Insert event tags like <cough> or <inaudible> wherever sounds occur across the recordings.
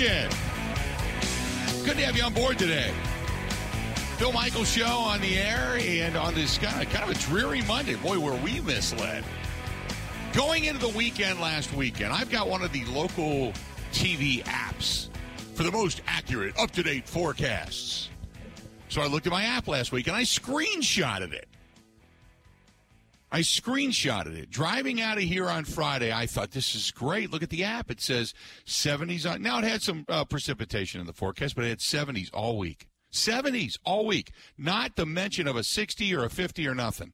weekend. Good to have you on board today. Bill Michaels Show on the air and on this kind of, kind of a dreary Monday. Boy, were we misled. Going into the weekend last weekend, I've got one of the local TV apps for the most accurate, up to date forecasts. So I looked at my app last week and I screenshotted it. I screenshotted it. Driving out of here on Friday, I thought this is great. Look at the app. It says 70s on. Now it had some uh, precipitation in the forecast, but it had 70s all week. 70s all week. Not the mention of a 60 or a 50 or nothing.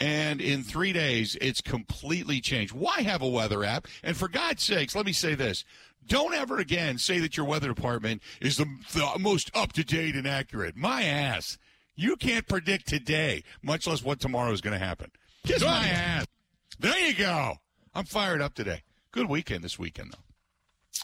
And in three days, it's completely changed. Why have a weather app? And for God's sakes, let me say this. Don't ever again say that your weather department is the, the most up to date and accurate. My ass. You can't predict today, much less what tomorrow is going to happen. Kiss my ass. There you go. I'm fired up today. Good weekend this weekend, though.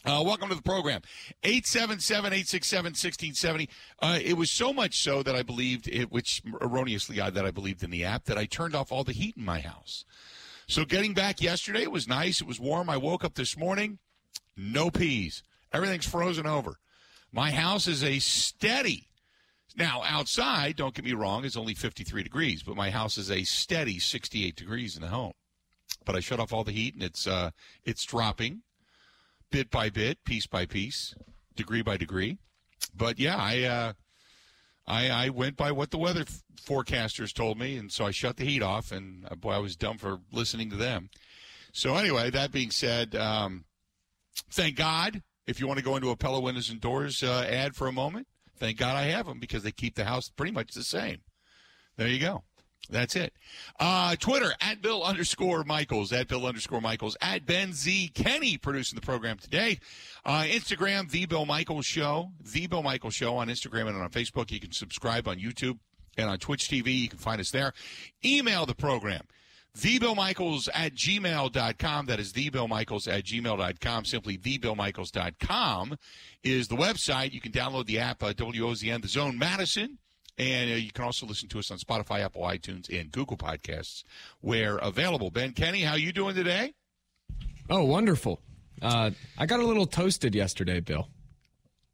Uh, welcome to the program. 877-867-1670. Uh, it was so much so that I believed it, which erroneously I, that I believed in the app, that I turned off all the heat in my house. So getting back yesterday, it was nice. It was warm. I woke up this morning, no peas. Everything's frozen over. My house is a steady now, outside, don't get me wrong, it's only 53 degrees, but my house is a steady 68 degrees in the home. But I shut off all the heat, and it's uh, it's dropping bit by bit, piece by piece, degree by degree. But yeah, I uh, I, I went by what the weather f- forecasters told me, and so I shut the heat off, and uh, boy, I was dumb for listening to them. So anyway, that being said, um, thank God. If you want to go into a Pella Windows and Doors uh, ad for a moment, Thank God I have them because they keep the house pretty much the same. There you go. That's it. Uh, Twitter at Bill underscore Michaels, at Bill underscore Michaels, at Ben Z Kenny producing the program today. Uh, Instagram, The Bill Michaels Show, The Bill Michaels Show on Instagram and on Facebook. You can subscribe on YouTube and on Twitch TV. You can find us there. Email the program. TheBillMichaels at gmail.com. That is TheBillMichaels at gmail.com. Simply TheBillMichaels.com is the website. You can download the app, uh, WOZN, The Zone Madison. And uh, you can also listen to us on Spotify, Apple, iTunes, and Google Podcasts where available. Ben Kenny, how you doing today? Oh, wonderful. Uh, I got a little toasted yesterday, Bill.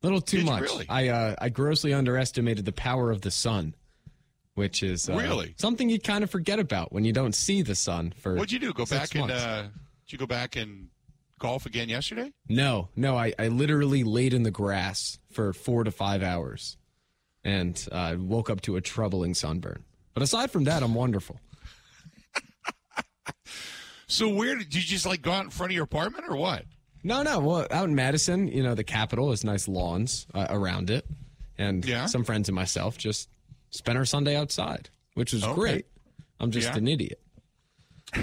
A little too Did much. really? I uh, I grossly underestimated the power of the sun, which is uh, Really? something you kind of forget about when you don't see the sun for. What'd you do? Go back and uh, did you go back and golf again yesterday? No, no, I, I literally laid in the grass for four to five hours, and uh, woke up to a troubling sunburn. But aside from that, I'm wonderful. <laughs> So where did you just like go out in front of your apartment or what? No, no. Well, out in Madison, you know, the capital has nice lawns uh, around it, and Yeah. some friends and myself just spent our Sunday outside, which was Okay. great. I'm just Yeah. an idiot. <laughs>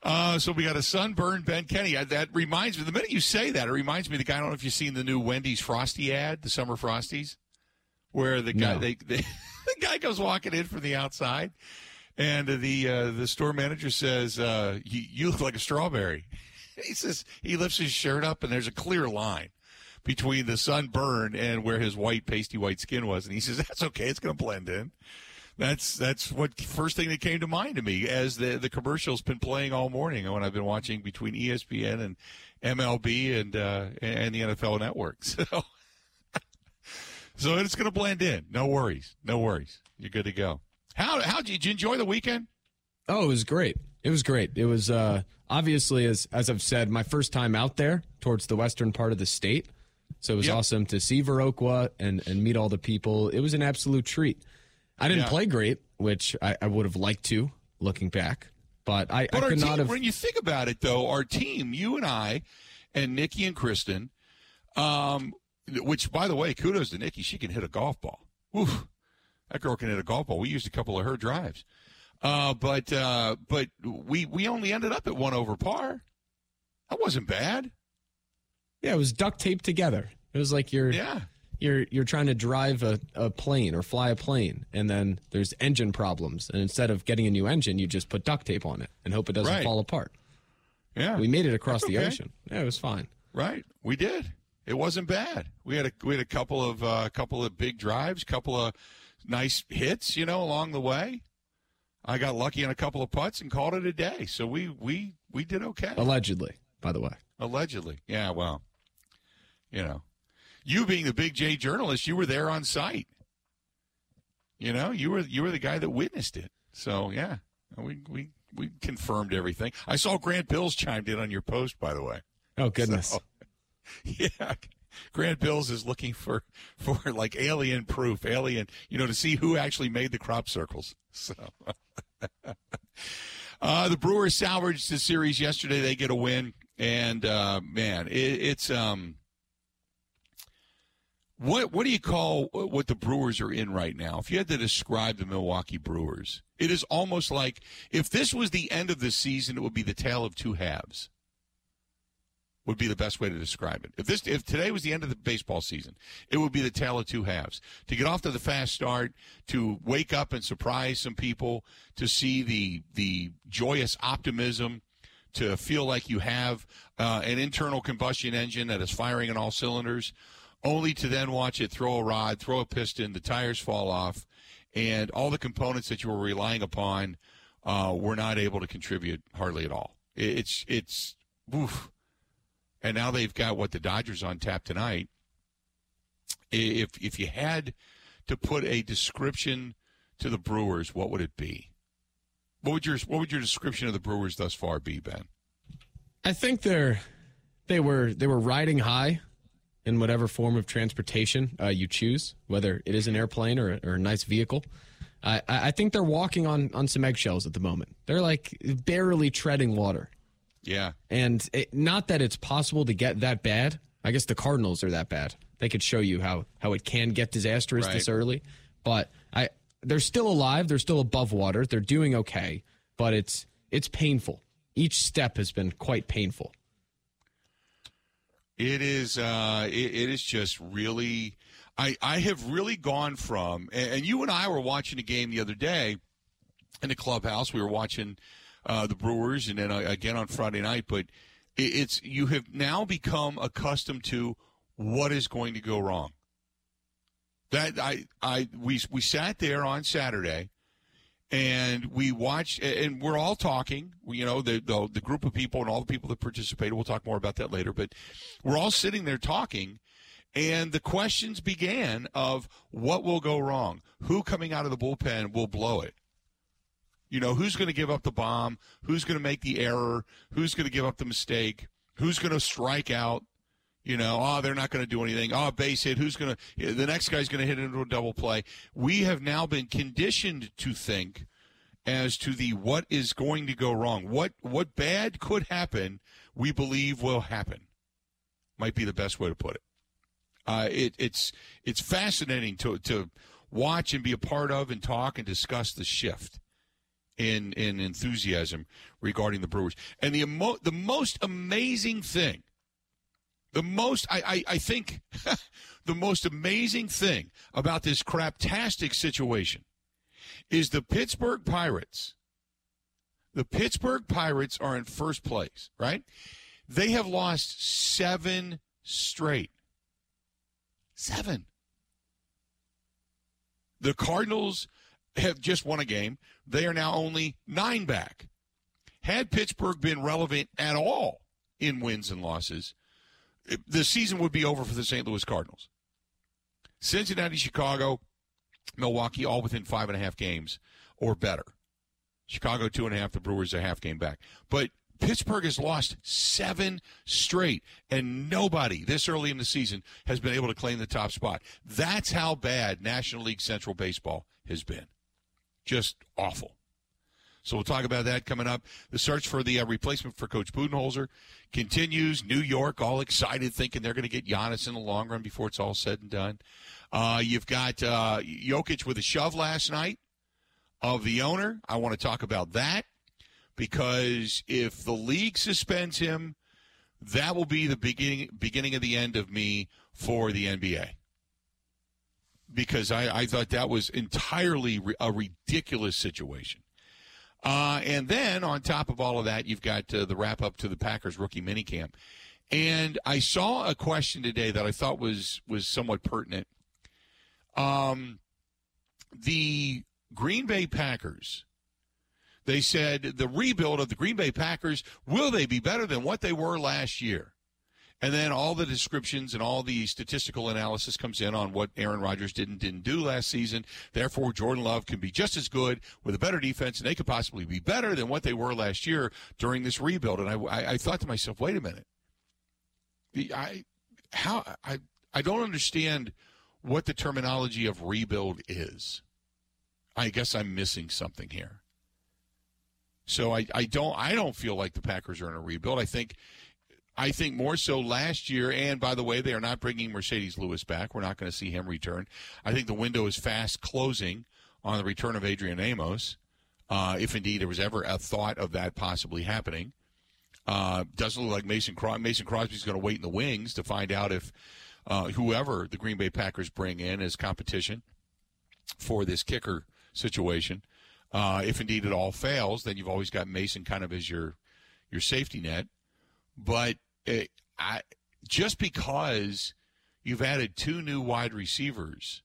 Uh, so we got a sunburned Ben Kenny. Uh, That reminds me. The minute you say that, it reminds me of the guy. I don't know if you've seen the new Wendy's Frosty ad, the summer Frosties, where the guy No. they, <laughs> they, the guy goes walking in from the outside, and the uh, the store manager says, uh, you, "You look like a strawberry." <laughs> He says he lifts his shirt up, and there's a clear line between the sunburn and where his white pasty white skin was, and he says, "That's okay. It's going to blend in." That's that's what first thing that came to mind to me as the the commercial's been playing all morning when I've been watching between ESPN and MLB and uh, and the NFL network. <laughs> So so it's going to blend in. No worries, no worries. You're good to go. How how did you enjoy the weekend? Oh, it was great. It was great. It was uh, obviously, as as I've said, my first time out there towards the western part of the state. So it was Yep. awesome to see Viroqua and and meet all the people. It was an absolute treat. I didn't Yeah. play great, which I, I would have liked to, looking back, but I, I But our could team, not have. when you think about it, though, our team, you and I, and Nikki and Kristen, um, which by the way, kudos to Nikki, she can hit a golf ball. Oof, that girl can hit a golf ball. We used a couple of her drives, uh, but uh, but we we only ended up at one over par. That wasn't bad. Yeah, it was duct taped together. It was like you're Yeah. you're you're trying to drive a, a plane or fly a plane, and then there's engine problems, and instead of getting a new engine, you just put duct tape on it and hope it doesn't Right. fall apart. Yeah. We made it across That's the ocean. Yeah, it was fine. Right, we did. It wasn't bad. We had a we had a couple of uh, couple of big drives, couple of nice hits, you know, along the way. I got lucky on a couple of putts and called it a day. So we we we did okay. Allegedly, by the way. Allegedly, yeah. Well, you know, you being the big J journalist, you were there on site. You know, you were you were the guy that witnessed it. So yeah, we we we confirmed everything. I saw Grant Bills chimed in on your post, by the way. Oh goodness. So, <laughs> yeah. Grant Bills is looking for for like alien proof, alien, you know, to see who actually made the crop circles. So <laughs> uh, the Brewers salvaged the series yesterday. They get a win, and uh, man, it, it's um, what what do you call what the Brewers are in right now? If you had to describe the Milwaukee Brewers, it is almost like if this was the end of the season, it would be the tale of two halves would be the best way to describe it. If this if today was the end of the baseball season, it would be the tale of two halves. To get off to the fast start, to wake up and surprise some people, to see the the joyous optimism, to feel like you have uh, an internal combustion engine that is firing on all cylinders, only to then watch it throw a rod, throw a piston, the tires fall off, and all the components that you were relying upon uh, were not able to contribute hardly at all. It's it's oof and now they've got what the Dodgers on tap tonight. If if you had to put a description to the Brewers, what would it be? What would your what would your description of the Brewers thus far be, Ben? I think they're they were they were riding high in whatever form of transportation uh, you choose, whether it is an airplane or, or a nice vehicle. I, I think they're walking on on some eggshells at the moment. They're like barely treading water. Yeah. And it, not that it's possible to get that bad. I guess the Cardinals are that bad. They could show you how how it can get disastrous right. this early. But I they're still alive. They're still above water. They're doing okay. But it's it's painful. Each step has been quite painful. It is. Uh, it, it is just really. I I have really gone from, and you and I were watching a game the other day in the clubhouse. We were watching uh, the Brewers, and then uh, again on Friday night. But it's you have now become accustomed to what is going to go wrong. That I I we we sat there on Saturday, and we watched, and we're all talking. You know, the, the the group of people and all the people that participated. We'll talk more about that later. But we're all sitting there talking. And the questions began of what will go wrong? Who coming out of the bullpen will blow it? You know, who's going to give up the bomb? Who's going to make the error? Who's going to give up the mistake? Who's going to strike out? You know, oh, they're not going to do anything. Oh, base hit. Who's going to? Eh, the next guy's going to hit into a double play. We have now been conditioned to think as to the what is going to go wrong. What what bad could happen? We believe will happen. Might be the best way to put it. Uh, it it's it's fascinating to to watch and be a part of and talk and discuss the shift in in enthusiasm regarding the Brewers. And the emo- the most amazing thing, the most I I, I think <laughs> the most amazing thing about this craptastic situation is the Pittsburgh Pirates. The Pittsburgh Pirates are in first place, right? They have lost seven straight. Seven. The Cardinals have just won a game. They are now only nine back. Had Pittsburgh been relevant at all in wins and losses, the season would be over for the St. Louis Cardinals. Cincinnati, Chicago, Milwaukee, all within five and a half games or better. Chicago, two and a half. The Brewers, a half game back. But Pittsburgh has lost seven straight, and nobody this early in the season has been able to claim the top spot. That's how bad National League Central Baseball has been just awful. So we'll talk about that coming up. The search for the uh, replacement for Coach Budenholzer continues. New York all excited, thinking they're going to get Giannis in the long run before it's all said and done. Uh, you've got uh, Jokic with a shove last night of the owner. I want to talk about that because if the league suspends him, that will be the beginning beginning of the end of me for the NBA because I, I thought that was entirely a ridiculous situation. Uh, and then on top of all of that, you've got uh, the wrap up to the Packers rookie minicamp. And I saw a question today that I thought was was somewhat pertinent. Um, the Green Bay Packers They said the rebuild of the Green Bay Packers will they be better than what they were last year? And then all the descriptions and all the statistical analysis comes in on what Aaron Rodgers did and didn't do last season. Therefore, Jordan Love can be just as good with a better defense, and they could possibly be better than what they were last year during this rebuild. And I, I, I thought to myself, wait a minute, I how I I don't understand what the terminology of rebuild is. I guess I'm missing something here. So I, I don't I don't feel like the Packers are in a rebuild. I think I think more so last year. And by the way, they are not bringing Marcedes Lewis back. We're not going to see him return. I think the window is fast closing on the return of Adrian Amos, uh, if indeed there was ever a thought of that possibly happening. Uh, doesn't look like Mason Cros- Mason Crosby's going to wait in the wings to find out if uh, whoever the Green Bay Packers bring in as competition for this kicker situation uh, if indeed it all fails, then you've always got Mason kind of as your your safety net. But it, I, just because you've added two new wide receivers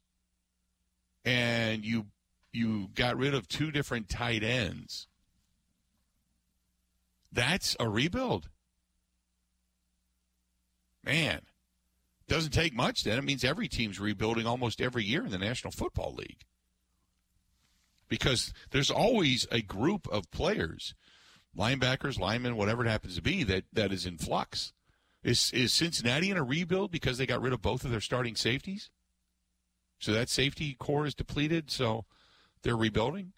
and you you got rid of two different tight ends, that's a rebuild. Man, doesn't take much then. It means every team's rebuilding almost every year in the National Football League because there's always a group of players, linebackers, linemen, whatever it happens to be, that, that is in flux. Is, is Cincinnati in a rebuild because they got rid of both of their starting safeties? So that safety corps is depleted, so they're rebuilding?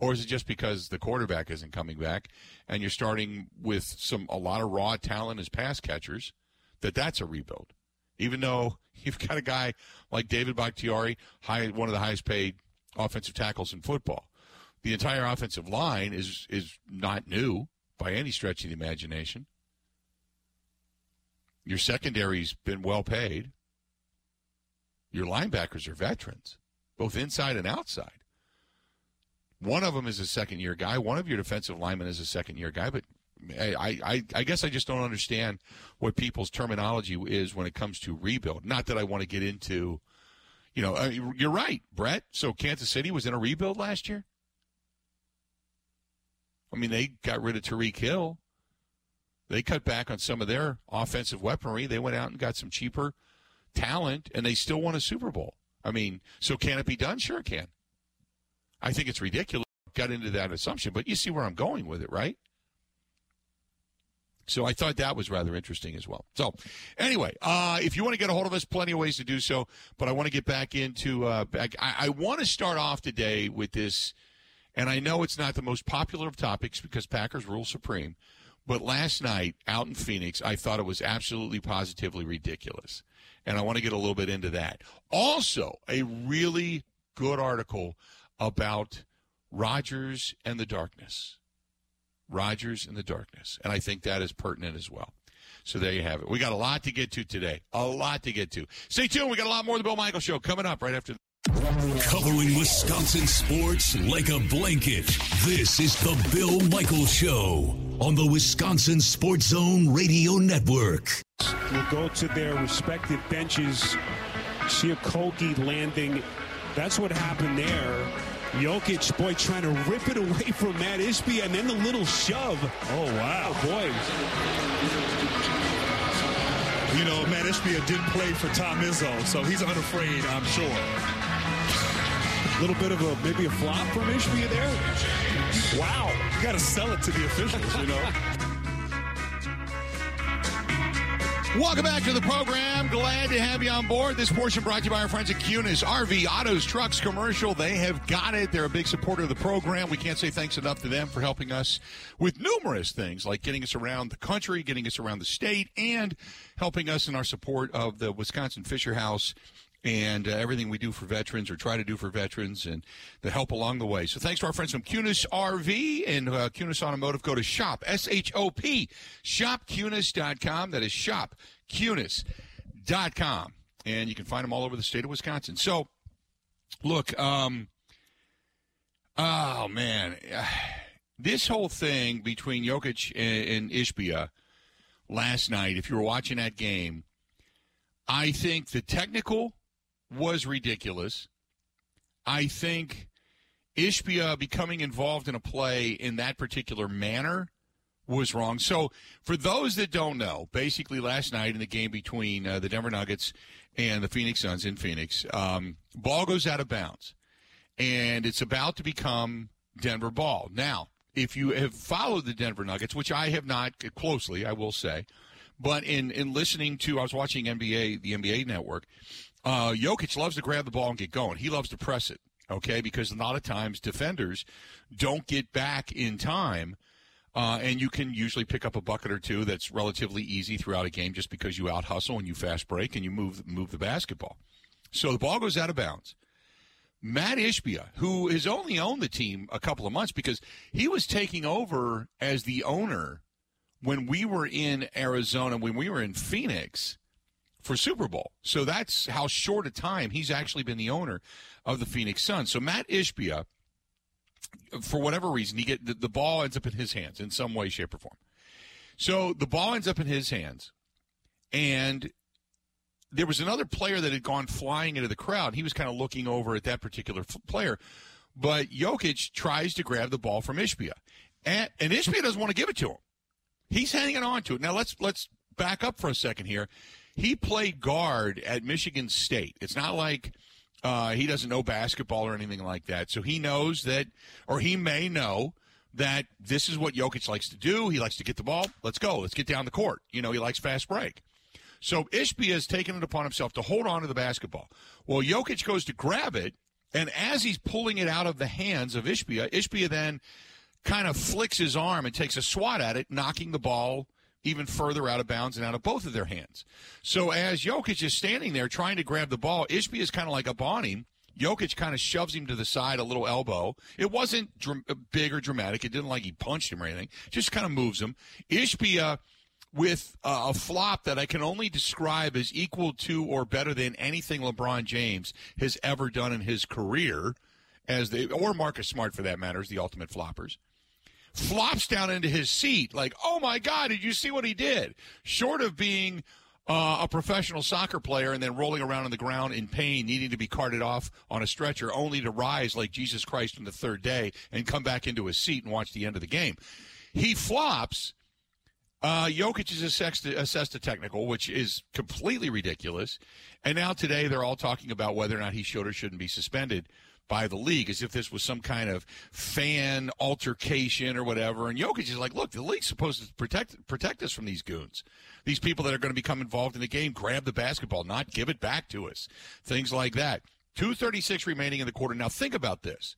Or is it just because the quarterback isn't coming back and you're starting with some a lot of raw talent as pass catchers that that's a rebuild? Even though <laughs> you've got a guy like David Bakhtiari, high, one of the highest paid offensive tackles in football. The entire offensive line is is not new by any stretch of the imagination. Your secondary's been well paid. Your linebackers are veterans, both inside and outside. One of them is a second year guy. One of your defensive linemen is a second year guy. But I, I, I guess I just don't understand what people's terminology is when it comes to rebuild. Not that I want to get into you know, uh, you're right, Brett. So Kansas City was in a rebuild last year. I mean, they got rid of Tyreek Hill. They cut back on some of their offensive weaponry. They went out and got some cheaper talent, and they still won a Super Bowl. I mean, so can it be done? Sure, it can. I think it's ridiculous. Got into that assumption, but you see where I'm going with it, right? So I thought that was rather interesting as well. So anyway, uh, if you want to get a hold of us, plenty of ways to do so. But I want to get back into. Uh, back, I, I want to start off today with this, and I know it's not the most popular of topics because Packers rule supreme. But last night out in Phoenix, I thought it was absolutely positively ridiculous. And I want to get a little bit into that. Also, a really good article about Rodgers and the darkness. Rodgers in the darkness. And I think that is pertinent as well. So there you have it. We got a lot to get to today. A lot to get to. Stay tuned. We got a lot more of the Bill Michael Show coming up right after. Covering Wisconsin sports like a blanket. This is the Bill Michael Show on the Wisconsin Sports Zone Radio Network. Will go to their respective benches. Siakolki landing. That's what happened there. Jokic, boy, trying to rip it away from Matt Ishbia, and then the little shove. Oh, wow. Oh, boy. You know, Matt Ishbia did play for Tom Izzo, so he's unafraid, I'm sure. A little bit of a, maybe a flop from Ishbia there. Wow. You got to sell it to the officials, you know. <laughs> Welcome back to the program. Glad to have you on board. This portion brought to you by our friends at Kunes RV Autos Trucks Commercial. They have got it. They're a big supporter of the program. We can't say thanks enough to them for helping us with numerous things like getting us around the country, getting us around the state, and helping us in our support of the Wisconsin Fisher House and uh, everything we do for veterans or try to do for veterans and the help along the way. So thanks to our friends from Kunes RV and uh, Kunes Automotive. Go to shop, S-H-O-P, shopkunes.com. That is shopkunes.com. And you can find them all over the state of Wisconsin. So, look, um, oh, man. <sighs> This whole thing between Jokic and, and Ishbia last night, if you were watching that game, I think the technical was ridiculous. I think Ishbia becoming involved in a play in that particular manner was wrong. So, for those that don't know, basically last night in the game between uh, the Denver Nuggets and the Phoenix Suns in Phoenix, um, ball goes out of bounds, and it's about to become Denver ball. Now, if you have followed the Denver Nuggets, which I have not closely, I will say, but in in listening to, I was watching NBA, the NBA Network. Uh, Jokic loves to grab the ball and get going. He loves to press it, okay? Because a lot of times defenders don't get back in time uh, and you can usually pick up a bucket or two that's relatively easy throughout a game just because you out hustle and you fast break and you move move the basketball. So the ball goes out of bounds. Matt Ishbia, who has only owned the team a couple of months because he was taking over as the owner when we were in Arizona, when we were in Phoenix for Super Bowl. So that's how short a time he's actually been the owner of the Phoenix Suns. So Matt Ishbia – for whatever reason, he get the, the ball ends up in his hands in some way, shape, or form. So the ball ends up in his hands, and there was another player that had gone flying into the crowd. He was kind of looking over at that particular f- player, but Jokic tries to grab the ball from Ishbia, and, and Ishbia doesn't want to give it to him. He's hanging on to it. Now let's let's back up for a second here. He played guard at Michigan State. It's not like uh, he doesn't know basketball or anything like that. So he knows that, or he may know that this is what Jokic likes to do. He likes to get the ball. Let's go. Let's get down the court. You know, he likes fast break. So Ishbia has taken it upon himself to hold on to the basketball. Well, Jokic goes to grab it, and as he's pulling it out of the hands of Ishbia, Ishbia then kind of flicks his arm and takes a swat at it, knocking the ball even further out of bounds and out of both of their hands. So as Jokic is standing there trying to grab the ball, Ishbia is kind of like up on him. Jokic kind of shoves him to the side, a little elbow. It wasn't dr- big or dramatic. It didn't like he punched him or anything. Just kind of moves him. Ishbia with uh, a flop that I can only describe as equal to or better than anything LeBron James has ever done in his career, as they or Marcus Smart for that matter, is the ultimate floppers flops down into his seat like, oh my God, did you see what he did? Short of being uh, a professional soccer player and then rolling around on the ground in pain, needing to be carted off on a stretcher, only to rise like Jesus Christ on the third day and come back into his seat and watch the end of the game. He flops. Uh, Jokic is assessed, assessed a technical, which is completely ridiculous. And now today they're all talking about whether or not he should or shouldn't be suspended by the league as if this was some kind of fan altercation or whatever. And Jokic is like, look, the league's supposed to protect protect us from these goons, these people that are going to become involved in the game. Grab the basketball, not give it back to us. Things like that. Two thirty six remaining in the quarter. Now think about this.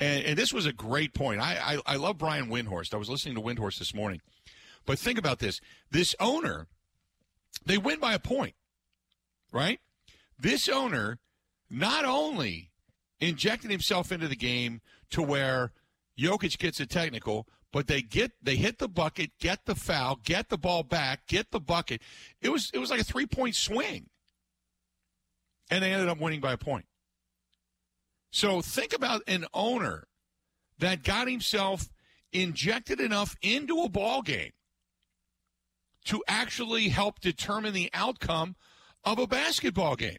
And, and this was a great point. I, I I love Brian Windhorst. I was listening to Windhorst this morning, but think about this. This owner, they win by a point, right? This owner not only injected himself into the game to where Jokic gets a technical, but they get they hit the bucket, get the foul, get the ball back, get the bucket. It was it was like a three point swing, and they ended up winning by a point. So think about an owner that got himself injected enough into a ball game to actually help determine the outcome of a basketball game.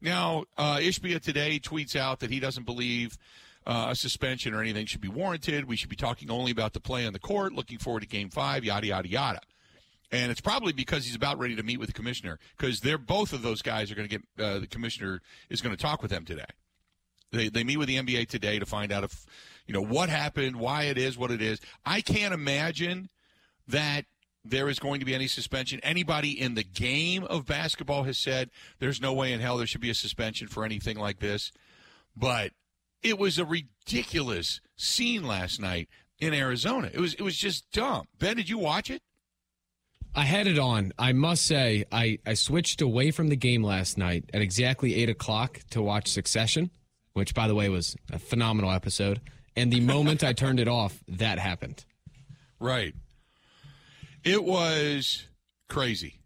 Now, uh, Ishbia today tweets out that he doesn't believe uh, a suspension or anything should be warranted. We should be talking only about the play on the court, looking forward to game five, yada, yada, yada. And it's probably because he's about ready to meet with the commissioner because they're both of those guys are going to get uh, the commissioner is going to talk with them today. They, they meet with the NBA today to find out if you know what happened, why it is what it is. I can't imagine that there is going to be any suspension. Anybody in the game of basketball has said there's no way in hell there should be a suspension for anything like this. But it was a ridiculous scene last night in Arizona. It was it was just dumb. Ben, did you watch it? I had it on. I must say, I, I switched away from the game last night at exactly 8 o'clock to watch Succession, which, by the way, was a phenomenal episode. And the moment I turned it off, that happened. Right. It was crazy.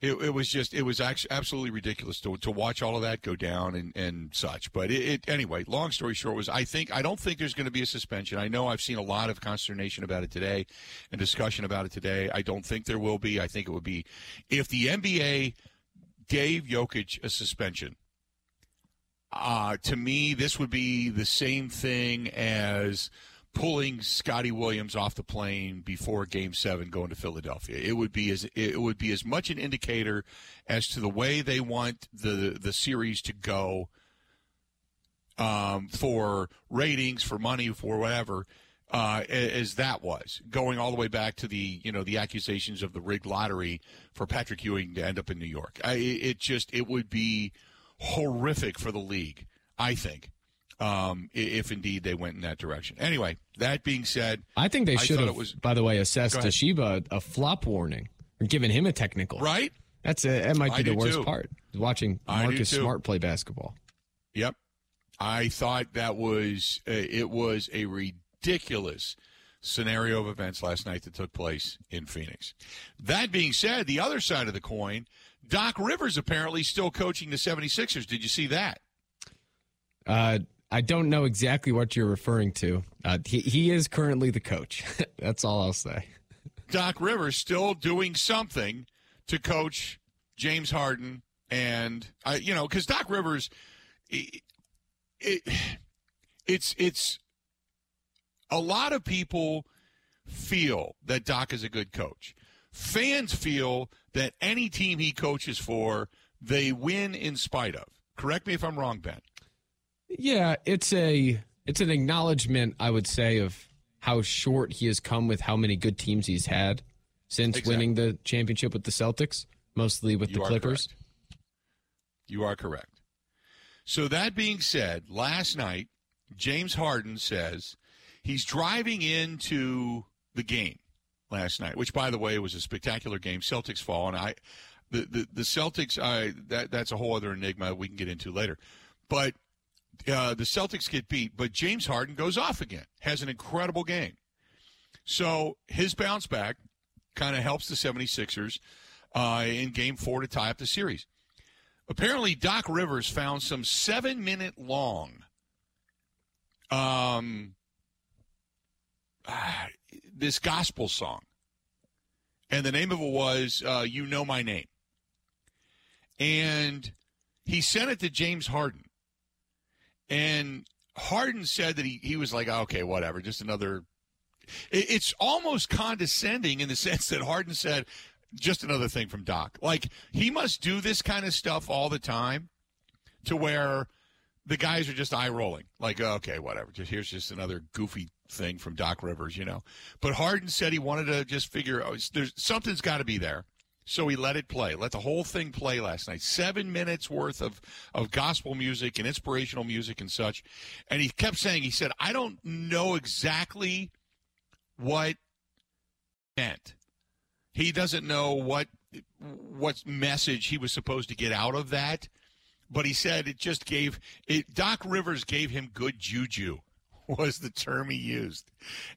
It, it, was just it was actually absolutely ridiculous to, to watch all of that go down and, and such. But it, it, anyway, long story short was I think I don't think there's going to be a suspension. I know I've seen a lot of consternation about it today and discussion about it today. I don't think there will be. I think it would be if the NBA gave Jokic a suspension. uh, to me, this would be the same thing as pulling Scotty Williams off the plane before Game Seven going to Philadelphia. It would be as it would be as much an indicator as to the way they want the the series to go um, for ratings, for money, for whatever. Uh, as that was going all the way back to the you know the accusations of the rigged lottery for Patrick Ewing to end up in New York. I, it just it would be horrific for the league. I think um, if indeed they went in that direction. Anyway, that being said, I think they should have, was, by the way, assessed Ishbia a flop warning or given him a technical. Right. That's that might be I the worst too. part. Watching Marcus Smart play basketball. Yep. I thought that was uh, it was a ridiculous scenario of events last night that took place in Phoenix. That being said, the other side of the coin, Doc Rivers apparently still coaching the 76ers. Did you see that? Uh, I don't know exactly what you're referring to. Uh, he, he is currently the coach. <laughs> That's all I'll say. Doc Rivers still doing something to coach James Harden, and uh, you know, because Doc Rivers, it, it, it's it's a lot of people feel that Doc is a good coach. Fans feel that any team he coaches for, they win in spite of. Correct me if I'm wrong, Ben. Yeah, it's a it's an acknowledgement, I would say, of how short he has come with how many good teams he's had since exactly. winning the championship with the Celtics, mostly with you the Clippers. Correct. You are correct. So that being said, last night James Harden says he's driving into the game last night, which by the way was a spectacular game. Celtics fall, and I the the, the Celtics. I that that's a whole other enigma we can get into later, but uh, the Celtics get beat, but James Harden goes off again, has an incredible game. So his bounce back kind of helps the 76ers uh, in game four to tie up the series. Apparently, Doc Rivers found some seven minute long um, <sighs> this gospel song. And the name of it was uh, You Know My Name. And he sent it to James Harden. And Harden said that he, he was like, ah, okay, whatever, just another. It, it's almost condescending in the <laughs> sense that Harden said, just another thing from Doc. Like, he must do this kind of stuff all the time to where the guys are just eye rolling. Like, oh, okay, whatever. Just here's just another goofy thing from Doc Rivers, you know. But Harden said he wanted to just figure oh, there's something's got to be there. So he let it play, let the whole thing play last night. Seven minutes worth of, of gospel music and inspirational music and such. And he kept saying, he said, I don't know exactly what meant. He doesn't know what what message he was supposed to get out of that. But he said it just gave it Doc Rivers gave him good juju <laughs> was the term he used.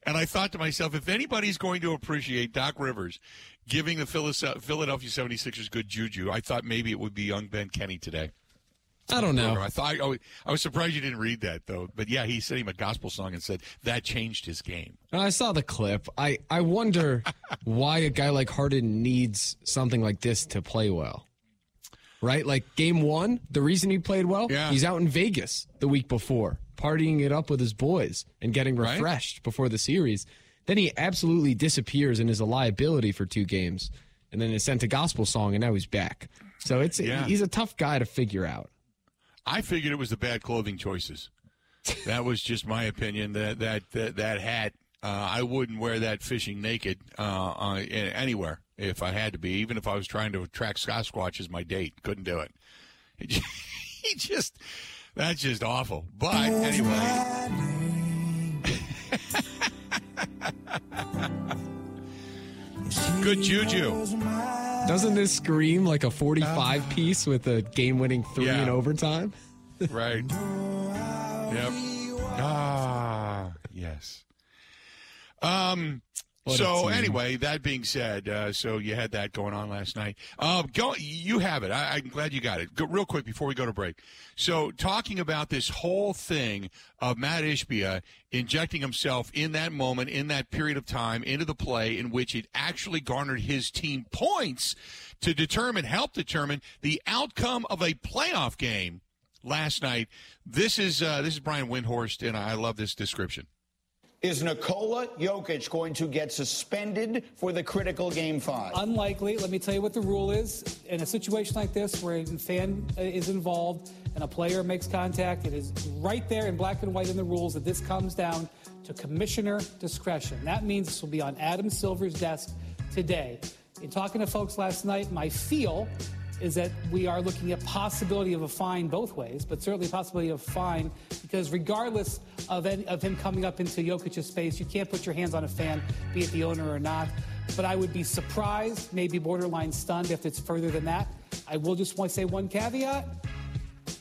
And I thought to myself, if anybody's going to appreciate Doc Rivers, giving the Philadelphia 76ers good juju. I thought maybe it would be young Ben Kenny today. I don't know. I thought I was surprised you didn't read that though. But yeah, he sent him a gospel song and said that changed his game. I saw the clip. I I wonder <laughs> why a guy like Harden needs something like this to play well. Right? Like game 1, the reason he played well, yeah. he's out in Vegas the week before, partying it up with his boys and getting refreshed right? before the series. Then he absolutely disappears and is a liability for two games, and then is sent a gospel song, and now he's back. So it's yeah. he's a tough guy to figure out. I figured it was the bad clothing choices. that was just my opinion. That that that, that hat, uh, I wouldn't wear that fishing naked uh, uh, anywhere if I had to be. Even if I was trying to attract Sasquatch as my date, couldn't do it. <laughs> he just that's just awful. But anyway. Good juju. Doesn't this scream like a 45 piece with a game winning three yeah. in overtime? <laughs> right. Yep. Ah, yes. Um, what so anyway, that being said, uh, so you had that going on last night. Uh, go, you have it. I, am glad you got it. Go, real quick before we go to break. So talking about this whole thing of Matt Ishbia injecting himself in that moment, in that period of time, into the play in which it actually garnered his team points to determine, help determine the outcome of a playoff game last night. This is uh, this is Brian Windhorst, and I love this description. Is Nikola Jokic going to get suspended for the critical game five? Unlikely. Let me tell you what the rule is. In a situation like this, where a fan uh, is involved and a player makes contact, it is right there in black and white in the rules that this comes down to commissioner discretion. That means this will be on Adam Silver's desk today. In talking to folks last night, my feel is that we are looking at possibility of a fine both ways, but certainly possibility of fine because regardless of, any, of him coming up into Jokic's space, you can't put your hands on a fan, be it the owner or not. But I would be surprised, maybe borderline stunned if it's further than that. I will just want to say one caveat.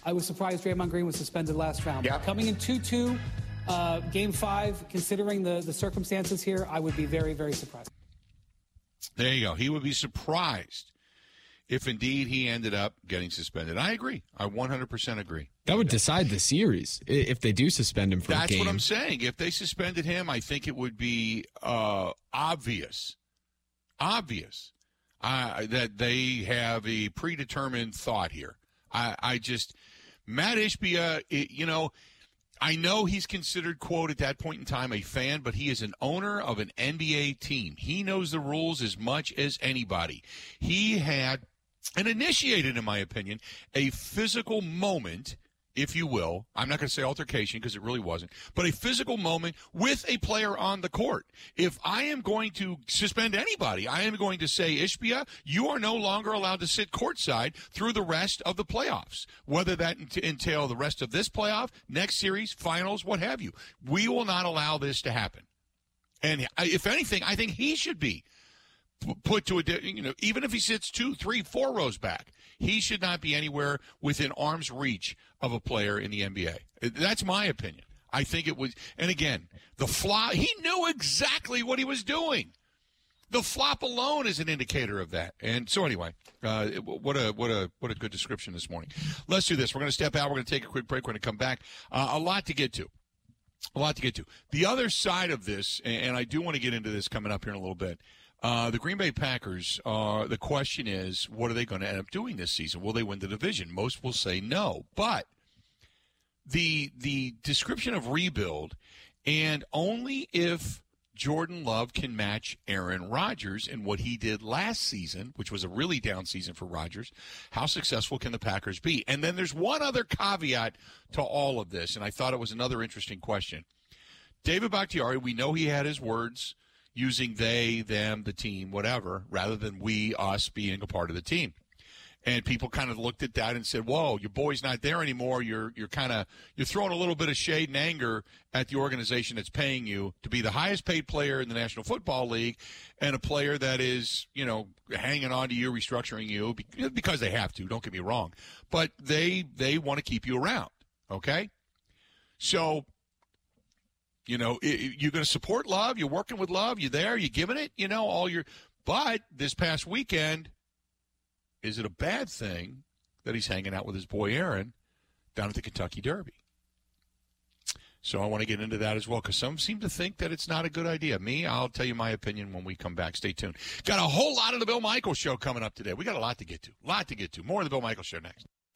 I was surprised Draymond Green was suspended last round. Yep. Coming in 2 2, uh, game five, considering the, the circumstances here, I would be very, very surprised. There you go. He would be surprised if indeed he ended up getting suspended. I agree. I 100% agree. That would decide the series if they do suspend him for That's a game. what I'm saying. If they suspended him, I think it would be uh, obvious, obvious uh, that they have a predetermined thought here. I, I just, Matt Ishbia, it, you know, I know he's considered, quote, at that point in time a fan, but he is an owner of an NBA team. He knows the rules as much as anybody. He had and initiated, in my opinion, a physical moment if you will. I'm not going to say altercation because it really wasn't, but a physical moment with a player on the court. If I am going to suspend anybody, I am going to say, Ishbia, you are no longer allowed to sit courtside through the rest of the playoffs, whether that entail the rest of this playoff, next series, finals, what have you. We will not allow this to happen. And if anything, I think he should be put to a you know even if he sits two three four rows back he should not be anywhere within arm's reach of a player in the nba that's my opinion. I think it was and again the flop he knew exactly what he was doing. The flop alone is an indicator of that. And so anyway uh, what a what a what a good description this morning. Let's do this. We're going to step out. We're going to take a quick break. We're going to come back. Uh, a lot to get to. A lot to get to. The other side of this and i do want to get into this coming up here in a little bit uh, the Green Bay Packers, uh, the question is, what are they going to end up doing this season? Will they win the division? Most will say no. But the the description of rebuild, and only if Jordan Love can match Aaron Rodgers in what he did last season, which was a really down season for Rodgers, how successful can the Packers be? And then there's one other caveat to all of this, and I thought it was another interesting question. David Bakhtiari, we know he had his words – using they, them, the team, whatever, rather than we, us being a part of the team. And people kind of looked at that and said, "Whoa, your boy's not there anymore. You're you're kind of you're throwing a little bit of shade and anger at the organization that's paying you to be the highest paid player in the National Football League, and a player that is you know hanging on to you, restructuring you because they have to. Don't get me wrong, but they they want to keep you around. Okay, so you know, you're going to support love. You're working with love. You're there. You're giving it. You know, all your. But this past weekend, is it a bad thing that he's hanging out with his boy Aaron down at the Kentucky Derby? So I want to get into that as well because some seem to think that it's not a good idea. Me, I'll tell you my opinion when we come back. Stay tuned. Got a whole lot of the Bill Michaels show coming up today. We got a lot to get to. A lot to get to. More of the Bill Michaels show next.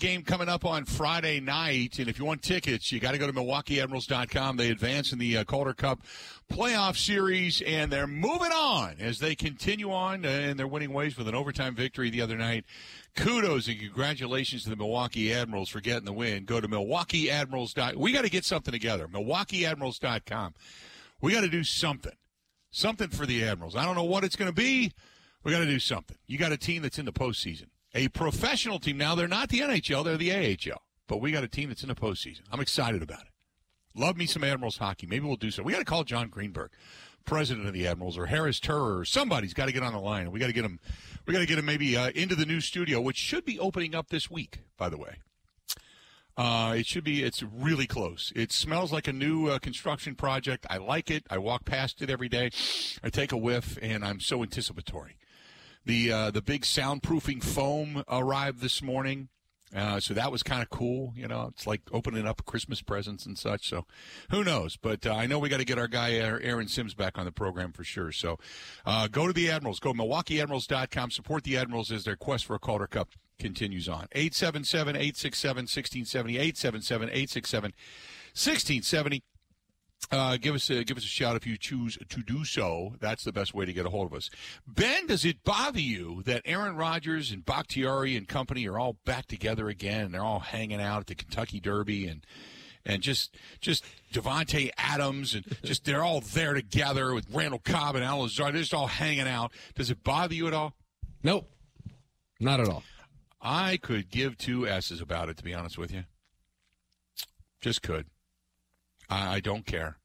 Game coming up on Friday night. And if you want tickets, you got to go to MilwaukeeAdmirals.com. They advance in the uh, Calder Cup playoff series, and they're moving on as they continue on uh, in their winning ways with an overtime victory the other night. Kudos and congratulations to the Milwaukee Admirals for getting the win. Go to MilwaukeeAdmirals.com. We got to get something together. MilwaukeeAdmirals.com. We got to do something. Something for the Admirals. I don't know what it's going to be. We got to do something. You got a team that's in the postseason a professional team. Now, they're not the NHL, they're the AHL, but we got a team that's in the postseason. I'm excited about it. Love me some Admirals hockey. Maybe we'll do so. We got to call John Greenberg, president of the Admirals, or Harris Turer, or somebody's got to get on the line. We got to get him. We got to get him maybe uh, into the new studio, which should be opening up this week, by the way. Uh, it should be. It's really close. It smells like a new uh, construction project. I like it. I walk past it every day. I take a whiff, and I'm so anticipatory. The uh, the big soundproofing foam arrived this morning. Uh, so that was kind of cool. You know, it's like opening up Christmas presents and such. So who knows? But uh, I know we got to get our guy Aaron Sims back on the program for sure. So uh, go to the Admirals. Go to MilwaukeeAdmirals.com. Support the Admirals as their quest for a Calder Cup continues on. 877 867 1670. 877 867 1670. Uh, give us a give us a shout if you choose to do so. That's the best way to get a hold of us. Ben, does it bother you that Aaron Rodgers and Bakhtiari and company are all back together again? And they're all hanging out at the Kentucky Derby and and just just Davante Adams and <laughs> just they're all there together with Randall Cobb and Al Lazard. They're just all hanging out. Does it bother you at all? Nope, not at all. I could give two s's about it to be honest with you. Just could. I don't care.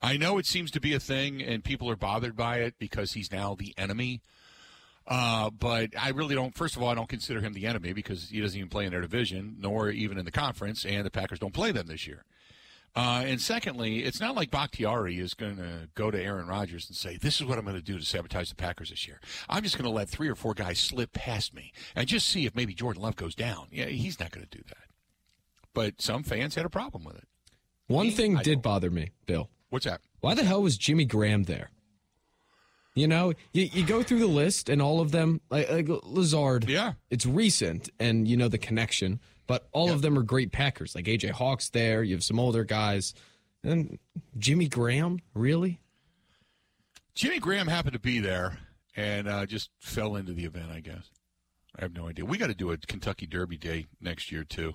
I know it seems to be a thing, and people are bothered by it because he's now the enemy. Uh, but I really don't. First of all, I don't consider him the enemy because he doesn't even play in their division, nor even in the conference, and the Packers don't play them this year. Uh, and secondly, it's not like Bakhtiari is going to go to Aaron Rodgers and say, "This is what I'm going to do to sabotage the Packers this year. I'm just going to let three or four guys slip past me and just see if maybe Jordan Love goes down." Yeah, he's not going to do that. But some fans had a problem with it. One thing I did don't. bother me, Bill. What's that? Why the hell was Jimmy Graham there? You know, you, you go through the list and all of them, like, like Lazard. Yeah, it's recent, and you know the connection. But all yeah. of them are great Packers. Like AJ Hawk's there. You have some older guys, and Jimmy Graham, really? Jimmy Graham happened to be there and uh, just fell into the event. I guess I have no idea. We got to do a Kentucky Derby Day next year too.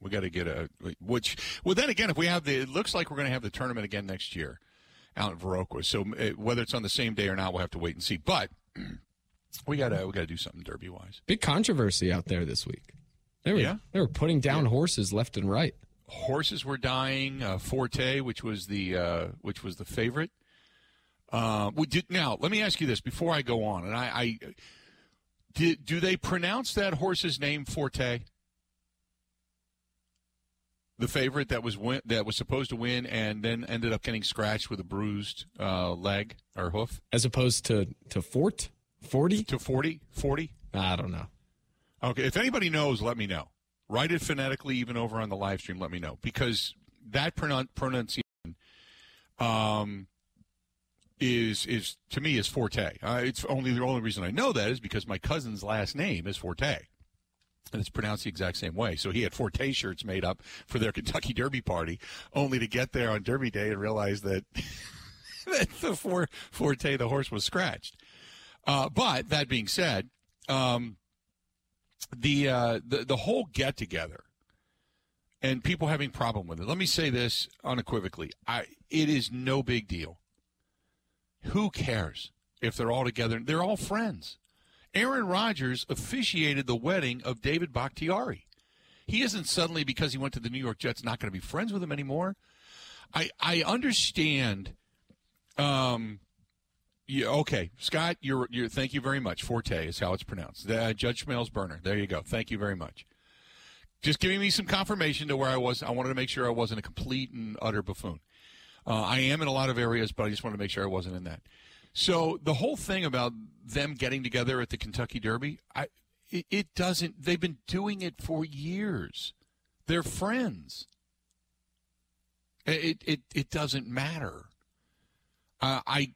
We got to get a which. Well, then again, if we have the, it looks like we're going to have the tournament again next year out in Viroqua. So uh, whether it's on the same day or not, we'll have to wait and see. But <clears throat> we got to we got to do something derby wise. Big controversy out there this week. They were, yeah. they were putting down yeah. horses left and right. Horses were dying. Uh, Forte, which was the uh, which was the favorite. Uh, we did, now, let me ask you this before I go on. And I, I did, do they pronounce that horse's name Forte? The favorite that was win- that was supposed to win and then ended up getting scratched with a bruised uh, leg or hoof, as opposed to to Fort forty to 40? 40? I don't know. Okay, if anybody knows, let me know. Write it phonetically, even over on the live stream. Let me know because that pronunciation um, is is to me is Forte. Uh, it's only the only reason I know that is because my cousin's last name is Forte and it's pronounced the exact same way. So he had Forte shirts made up for their Kentucky Derby party, only to get there on Derby Day and realize that, <laughs> that the for, Forte, the horse, was scratched. Uh, but that being said, um, the, uh, the the whole get together and people having problem with it. Let me say this unequivocally: I it is no big deal. Who cares if they're all together? They're all friends. Aaron Rodgers officiated the wedding of David Bakhtiari. He isn't suddenly because he went to the New York Jets not going to be friends with him anymore. I I understand. Um, yeah, okay, Scott, you're you're. Thank you very much. Forte is how it's pronounced. Uh, Judge Schmel's burner. There you go. Thank you very much. Just giving me some confirmation to where I was. I wanted to make sure I wasn't a complete and utter buffoon. Uh, I am in a lot of areas, but I just wanted to make sure I wasn't in that. So the whole thing about them getting together at the Kentucky Derby, I, it, it doesn't. They've been doing it for years. They're friends. It it it doesn't matter. Uh, I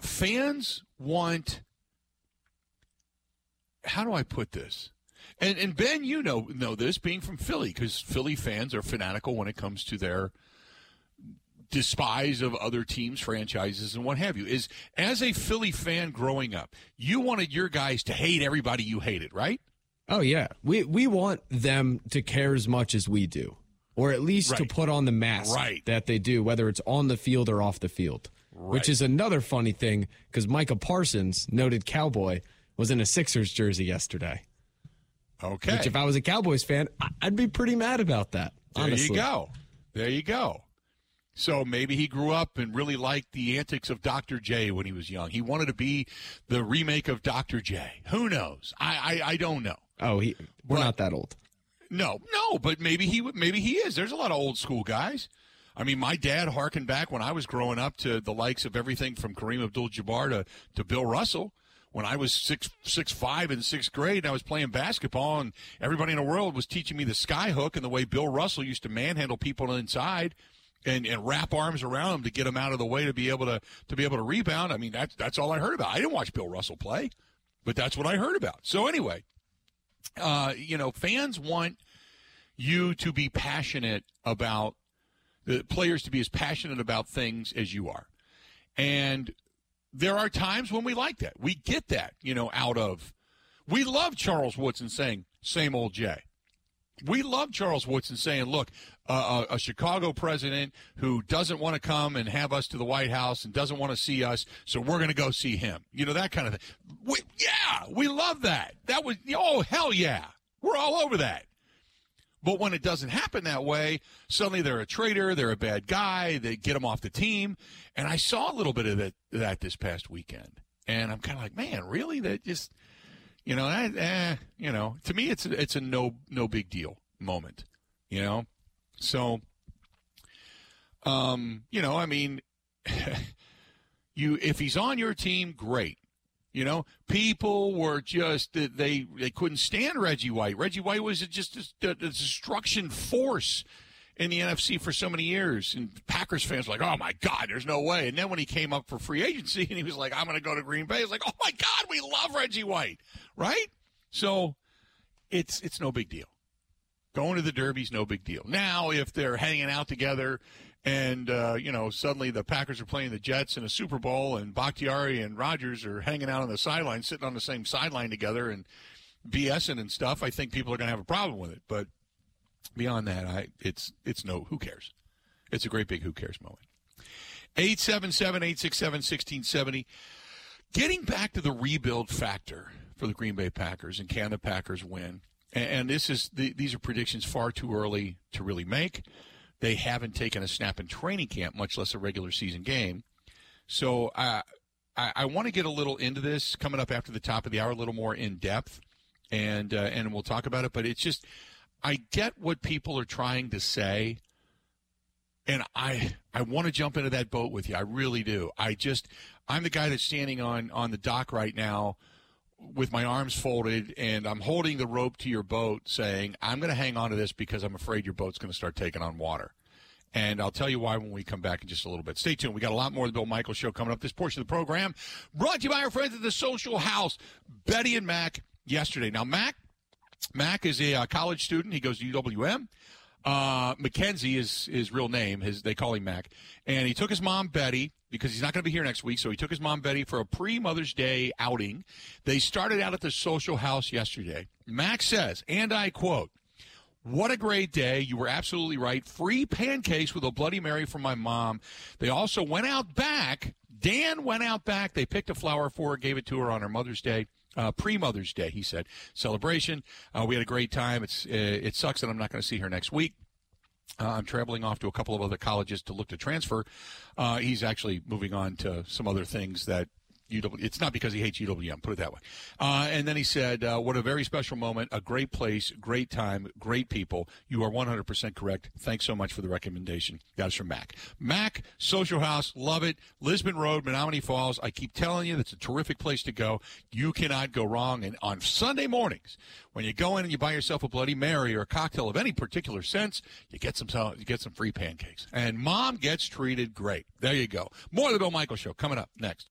fans want. How do I put this? And and Ben, you know know this being from Philly because Philly fans are fanatical when it comes to their despise of other teams, franchises, and what have you. Is as a Philly fan growing up, you wanted your guys to hate everybody you hated, right? Oh yeah, we we want them to care as much as we do, or at least right. to put on the mask right. that they do, whether it's on the field or off the field. Right. Which is another funny thing because Micah Parsons, noted cowboy, was in a Sixers jersey yesterday. Okay. Which, if I was a Cowboys fan, I'd be pretty mad about that. Honestly. There you go. There you go. So maybe he grew up and really liked the antics of Dr. J when he was young. He wanted to be the remake of Dr. J. Who knows? I I, I don't know. Oh, he we're but, not that old. No, no, but maybe he maybe he is. There's a lot of old school guys. I mean, my dad harkened back when I was growing up to the likes of everything from Kareem Abdul-Jabbar to, to Bill Russell. When I was six six five in sixth grade, and I was playing basketball, and everybody in the world was teaching me the sky hook and the way Bill Russell used to manhandle people inside and, and wrap arms around him to get him out of the way to be able to to be able to rebound. I mean, that's that's all I heard about. I didn't watch Bill Russell play, but that's what I heard about. So anyway, uh, you know, fans want you to be passionate about the players to be as passionate about things as you are. And there are times when we like that. We get that, you know, out of. We love Charles Woodson saying, same old Jay. We love Charles Woodson saying, look, uh, a, a, Chicago president who doesn't want to come and have us to the White House and doesn't want to see us, so we're going to go see him. You know, that kind of thing. We, yeah, we love that. That was, oh, hell yeah. We're all over that. But when it doesn't happen that way, suddenly they're a traitor, they're a bad guy, they get them off the team. And I saw a little bit of that, that this past weekend. And I'm kind of like, man, really? That just, you know, eh, eh, you know, to me, it's a, it's a no no big deal moment, you know. So, um, you know, I mean, <laughs> you if he's on your team, great. You know, people were just they they couldn't stand Reggie White. Reggie White was just a, a destruction force in the NFC for so many years, and Packers fans were like, "Oh my God, there's no way." And then when he came up for free agency, <laughs> and he was like, "I'm going to go to Green Bay," it's like, "Oh my God, we love Reggie White," right? So it's it's no big deal. Going to the Derby's no big deal. Now, if they're hanging out together and uh, you know suddenly the Packers are playing the Jets in a Super Bowl, and Bakhtiari and Rodgers are hanging out on the sideline, sitting on the same sideline together, and BSing and stuff. I think people are going to have a problem with it. But beyond that, I it's it's no who cares. It's a great big who cares moment. 877-867-1670. Getting back to the rebuild factor for the Green Bay Packers and can the Packers win? And, and this is the, these are predictions far too early to really make. They haven't taken a snap in training camp, much less a regular season game. So uh, I, I want to get a little into this coming up after the top of the hour, a little more in depth, and uh, and we'll talk about it. But it's just I get what people are trying to say, and I I want to jump into that boat with you. I really do. I just I'm the guy that's standing on on the dock right now with my arms folded and I'm holding the rope to your boat saying, I'm going to hang on to this because I'm afraid your boat's going to start taking on water. And I'll tell you why when we come back in just a little bit. Stay tuned. We got a lot more of the Bill Michaels Show coming up. This portion of the program brought to you by our friends at the Social House, Betty and Mac, yesterday. Now, Mac, Mac is a uh, college student. He goes to UWM. Uh, Mackenzie is his real name. His they call him Mac, and he took his mom Betty because he's not going to be here next week. So he took his mom Betty for a pre Mother's Day outing. They started out at the social house yesterday. Mac says, and I quote, what a great day. You were absolutely right. Free pancakes with a Bloody Mary from my mom. They also went out back. Dan went out back. They picked a flower for her, gave it to her on her Mother's Day. Uh, pre Mother's Day, he said. Celebration. Uh, we had a great time. It's uh, it sucks that I'm not going to see her next week. Uh, I'm traveling off to a couple of other colleges to look to transfer. Uh, he's actually moving on to some other things that UW. It's not because he hates UWM. Put it that way. Uh, and then he said, uh, "What a very special moment. A great place, great time, great people. You are 100% correct. Thanks so much for the recommendation. That is from Mac. Mac Social House, love it. Lisbon Road, Menomonee Falls. I keep telling you, that's a terrific place to go. You cannot go wrong. And on Sunday mornings, when you go in and you buy yourself a Bloody Mary or a cocktail of any particular sense, you get some you get some free pancakes. And Mom gets treated great. There you go. More of the Bill Michaels Show coming up next.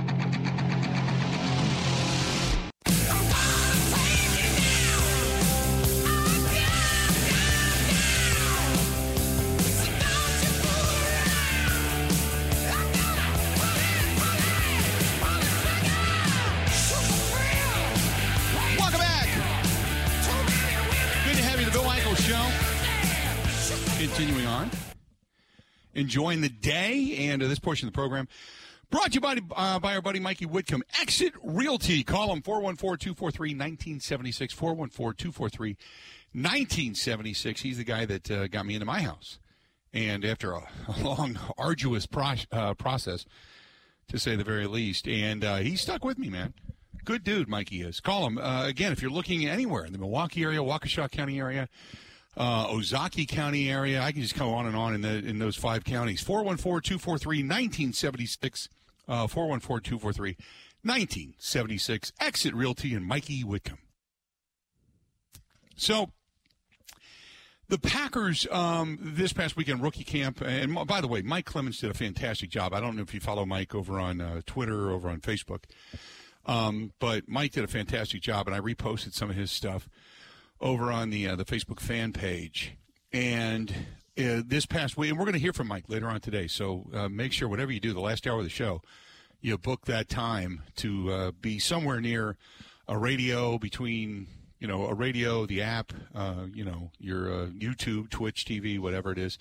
Enjoying the day and uh, this portion of the program. Brought to you by, uh, by our buddy Mikey Whitcomb. Exit Realty. Call him 414-243-1976. 414-243-1976. He's the guy that uh, got me into my house. And after a, <laughs> a long, arduous pro- uh, process, to say the very least. And uh, he stuck with me, man. Good dude, Mikey is. Call him uh, again if you're looking anywhere in the Milwaukee area, Waukesha County area, uh, Ozaukee County area. I can just go on and on in the in those five counties. 414-243-1976. Uh, 414-243-1976. Exit Realty and Mikey Whitcomb. So the Packers um, this past weekend rookie camp, and by the way, Mike Clemens did a fantastic job. I don't know if you follow Mike over on uh, Twitter or over on Facebook, um, but Mike did a fantastic job, and I reposted some of his stuff over on the uh, the Facebook fan page. And uh, this past week, and we're going to hear from Mike later on today. So uh, make sure whatever you do, the last hour of the show, you book that time to uh, be somewhere near a radio between you know, a radio, the app, uh, you know, your uh, YouTube, Twitch TV, whatever it is.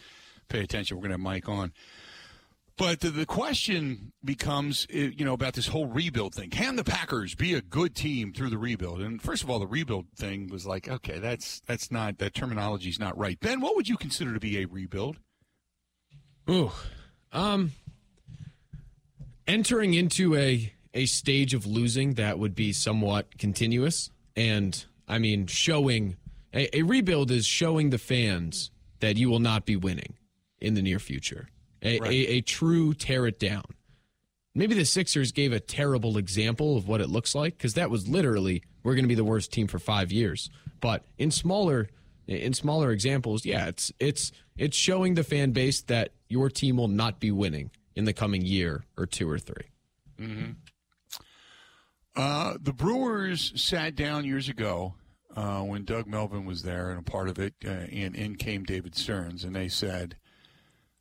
Pay attention. We're going to have Mike on. But the, the question becomes, uh, you know, about this whole rebuild thing. Can the Packers be a good team through the rebuild? And first of all, the rebuild thing was like, okay, that's that's not that terminology is not right. Ben, what would you consider to be a rebuild? Ooh, um, entering into a a stage of losing that would be somewhat continuous and I mean, showing a, a, rebuild is showing the fans that you will not be winning in the near future. A, right. a, a true tear it down. Maybe the Sixers gave a terrible example of what it looks like because that was literally we're going to be the worst team for five years. But in smaller in smaller examples, yeah, it's it's it's showing the fan base that your team will not be winning in the coming year or two or 3 mm-hmm. uh, the Brewers sat down years ago uh, when Doug Melvin was there and a part of it, uh, and in came David Stearns, and they said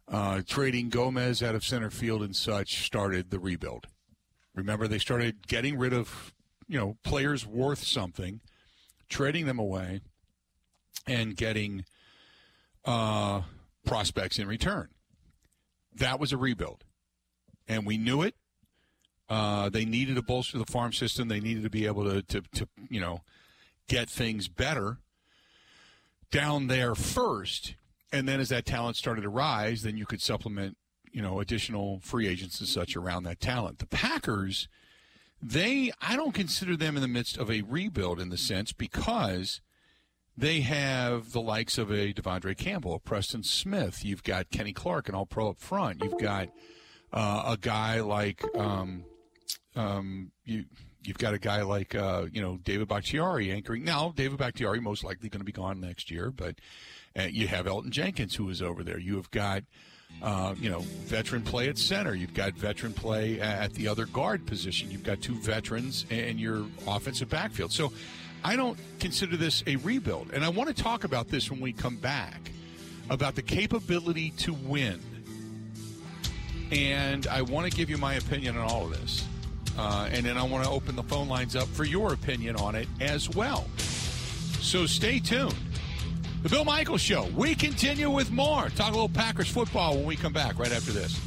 uh, trading Gomez out of center field and such started the rebuild. Remember, they started getting rid of you know players worth something, trading them away, and getting uh, prospects in return. That was a rebuild, and we knew it. Uh, they needed to bolster the farm system. They needed to be able to, to, to you know get things better down there first. And then as that talent started to rise, then you could supplement, you know, additional free agents and such around that talent. The Packers, they, I don't consider them in the midst of a rebuild in the sense because they have the likes of a De'Vondre Campbell, a Preston Smith. You've got Kenny Clark, an all pro up front. You've got uh, a guy like, um, um, you, you've got a guy like uh, you know David Bakhtiari anchoring. Now David Bakhtiari most likely going to be gone next year, but you have Elgton Jenkins who is over there. You have got uh, you know veteran play at center. You've got veteran play at the other guard position. You've got two veterans in your offensive backfield. So I don't consider this a rebuild, and I want to talk about this when we come back about the capability to win. And I want to give you my opinion on all of this. Uh, and then I want to open the phone lines up for your opinion on it as well. So stay tuned. The Bill Michaels Show. We continue with more. Talk a little Packers football when we come back right after this.